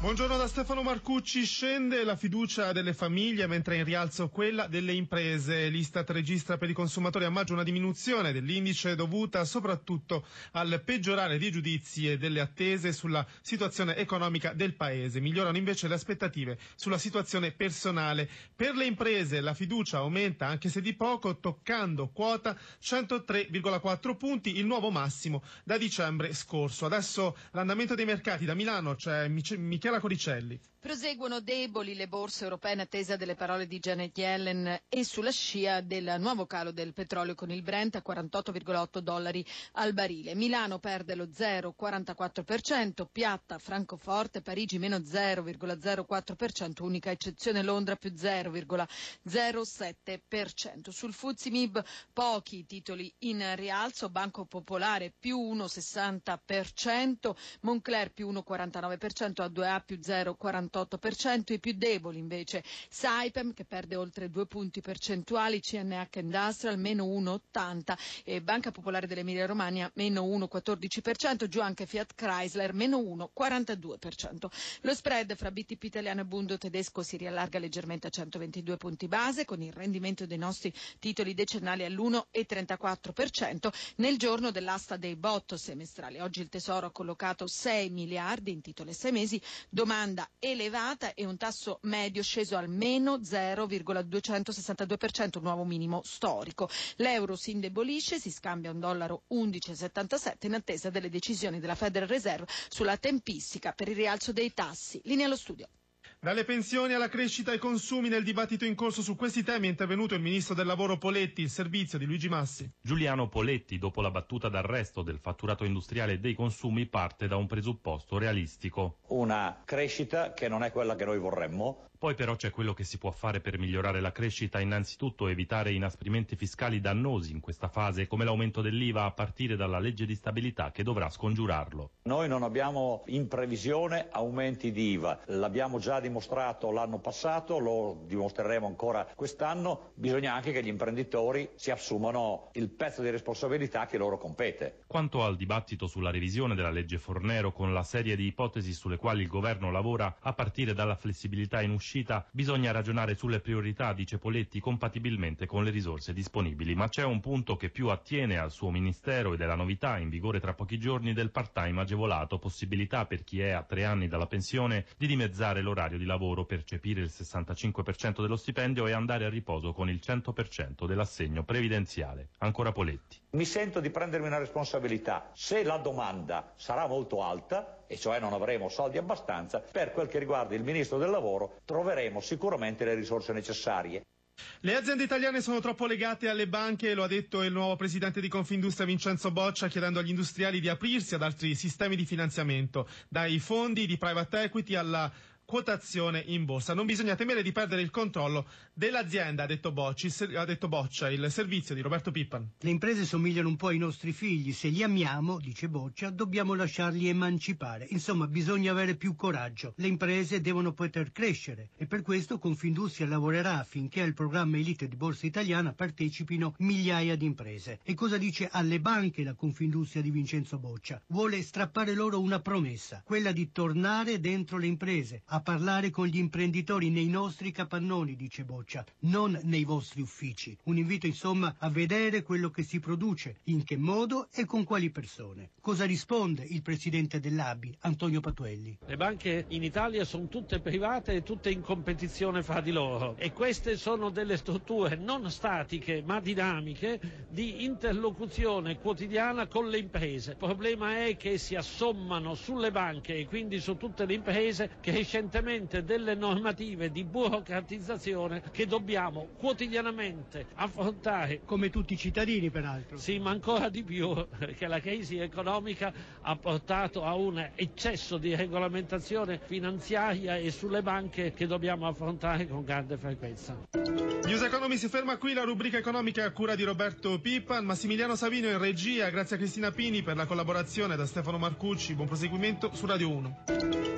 Buongiorno da Stefano Marcucci. Scende la fiducia delle famiglie mentre in rialzo quella delle imprese. L'Istat registra per i consumatori a maggio una diminuzione dell'indice dovuta soprattutto al peggiorare dei giudizi e delle attese sulla situazione economica del Paese. Migliorano invece le aspettative sulla situazione personale. Per le imprese la fiducia aumenta anche se di poco, toccando quota 103,4 punti, il nuovo massimo da dicembre scorso. Adesso l'andamento dei mercati da Milano c'è Michele Michela Coricelli. Proseguono deboli le borse europee in attesa delle parole di Janet Yellen e sulla scia del nuovo calo del petrolio con il Brent a 48,8 dollari al barile. Milano perde lo 0,44%, piatta Francoforte, Parigi meno 0,04%, unica eccezione Londra più 0,07%. Sul Fuzzi Mib pochi titoli in rialzo, Banco Popolare più 1,60%, Moncler più 1,49%, A2A più 0,48%. 48%, i più deboli invece Saipem che perde oltre due punti percentuali, CNH Industrial meno 1,80 e Banca Popolare dell'Emilia Romagna meno 1,14%, giù anche Fiat Chrysler meno 1,42%. Lo spread fra BTP italiano e Bundo tedesco si riallarga leggermente a 122 punti base con il rendimento dei nostri titoli decennali all'1,34% nel giorno dell'asta dei bot semestrali. Oggi il Tesoro ha collocato 6 miliardi in titoli a 6 mesi, domanda elevata e un tasso medio sceso al meno 0,262%, un nuovo minimo storico. L'euro si indebolisce, si scambia un dollaro 11,77 in attesa delle decisioni della Federal Reserve sulla tempistica per il rialzo dei tassi. Linea allo studio. Dalle pensioni alla crescita ai consumi nel dibattito in corso su questi temi è intervenuto il ministro del lavoro Poletti, il servizio di Luigi Massi. Giuliano Poletti, dopo la battuta d'arresto del fatturato industriale e dei consumi, parte da un presupposto realistico. Una crescita che non è quella che noi vorremmo, poi però c'è quello che si può fare per migliorare la crescita, innanzitutto evitare inasprimenti fiscali dannosi in questa fase, come l'aumento dell'IVA a partire dalla legge di stabilità che dovrà scongiurarlo. Noi non abbiamo in previsione aumenti di IVA, l'abbiamo già dimostrato l'anno passato, lo dimostreremo ancora quest'anno, bisogna anche che gli imprenditori si assumano il pezzo di responsabilità che loro compete. Quanto al dibattito sulla revisione della legge Fornero con la serie di ipotesi sulle quali il governo lavora a partire dalla flessibilità in uscita uscita, bisogna ragionare sulle priorità, dice Poletti, compatibilmente con le risorse disponibili. Ma c'è un punto che più attiene al suo ministero ed è la novità in vigore tra pochi giorni del part-time agevolato, possibilità per chi è a tre anni dalla pensione di dimezzare l'orario di lavoro, percepire il 65% dello stipendio e andare a riposo con il 100% dell'assegno previdenziale. Ancora Poletti. Mi sento di prendermi una responsabilità. Se la domanda sarà molto alta, e cioè non avremo soldi abbastanza, per quel che riguarda il Ministro del Lavoro troveremo sicuramente le risorse necessarie. Le aziende italiane sono troppo legate alle banche, lo ha detto il nuovo presidente di Confindustria Vincenzo Boccia, chiedendo agli industriali di aprirsi ad altri sistemi di finanziamento, dai fondi di private equity alla quotazione in borsa. Non bisogna temere di perdere il controllo dell'azienda, ha detto, Bocci, ha detto Boccia, il servizio di Roberto Pippan. Le imprese somigliano un po' ai nostri figli, se li amiamo, dice Boccia, dobbiamo lasciarli emancipare. Insomma, bisogna avere più coraggio. Le imprese devono poter crescere e per questo Confindustria lavorerà affinché al programma Elite di Borsa Italiana partecipino migliaia di imprese. E cosa dice alle banche la Confindustria di Vincenzo Boccia? Vuole strappare loro una promessa, quella di tornare dentro le imprese, a parlare con gli imprenditori nei nostri capannoni, dice Boccia, non nei vostri uffici. Un invito insomma a vedere quello che si produce, in che modo e con quali persone. Cosa risponde il presidente dell'ABI, Antonio Patuelli? Le banche in Italia sono tutte private e tutte in competizione fra di loro e queste sono delle strutture non statiche ma dinamiche di interlocuzione quotidiana con le imprese. Il problema è che si assommano sulle banche e quindi su tutte le imprese crescenti evidentemente delle normative di burocratizzazione che dobbiamo quotidianamente affrontare. Come tutti i cittadini peraltro. Sì, ma ancora di più perché la crisi economica ha portato a un eccesso di regolamentazione finanziaria e sulle banche che dobbiamo affrontare con grande frequenza. News Economy si ferma qui, la rubrica economica a cura di Roberto Pippan, Massimiliano Savino in regia, grazie a Cristina Pini per la collaborazione da Stefano Marcucci, buon proseguimento su Radio 1.